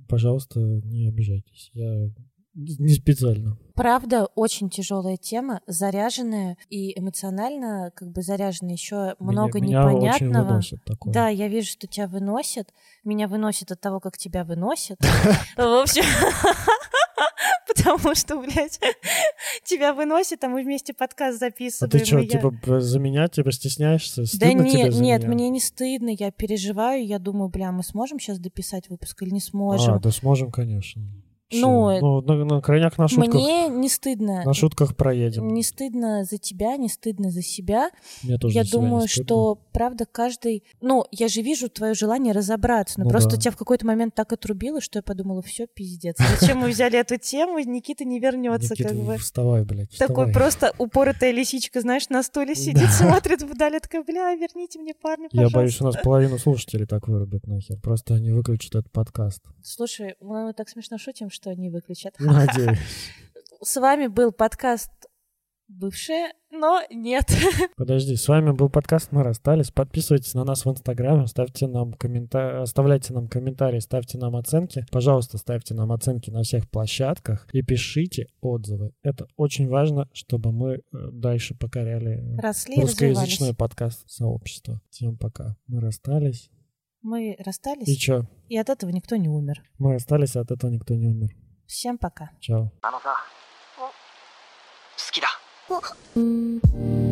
пожалуйста, не обижайтесь. Я не специально. Правда, очень тяжелая тема, заряженная и эмоционально как бы заряженная. Еще много меня, меня очень непонятного. выносит такое. Да, я вижу, что тебя выносит. Меня выносит от того, как тебя выносит. *laughs* В общем, *laughs* потому что, блядь, *laughs* тебя выносит, а мы вместе подкаст А записываем. ты что, я- типа за меня типа стесняешься? Да Стыдно нет, нет, меня? мне не стыдно, я переживаю, я думаю, бля, мы сможем сейчас дописать выпуск или не сможем? А, да сможем, конечно. Ну, ну на, на крайняк на шутках, Мне не стыдно. на шутках проедем. Не стыдно за тебя, не стыдно за себя. Мне тоже я за себя не думаю, стыдно. что, правда, каждый... Ну, я же вижу твое желание разобраться, но Ну просто да. тебя в какой-то момент так отрубило, что я подумала, все, пиздец. Зачем мы взяли эту тему? Никита не вернется, Никита, как бы. вставай, блядь, Такой просто упоротая лисичка, знаешь, на стуле сидит, смотрит вдали, такая, бля, верните мне парня, Я пожалуйста. боюсь, у нас половину слушателей так вырубят нахер. Просто они выключат этот подкаст. Слушай, мы так смешно шутим, что они выключат. *laughs* Надеюсь. С вами был подкаст «Бывшие», но нет. *laughs* Подожди, с вами был подкаст «Мы расстались». Подписывайтесь на нас в Инстаграме, ставьте нам коммента... оставляйте нам комментарии, ставьте нам оценки. Пожалуйста, ставьте нам оценки на всех площадках и пишите отзывы. Это очень важно, чтобы мы э, дальше покоряли Росли русскоязычное развивались. подкаст сообщество. Всем пока. Мы расстались. Мы расстались, И чё? и от этого никто не умер. Мы расстались, а от этого никто не умер. Всем пока. Чао. あのさ好きだ うん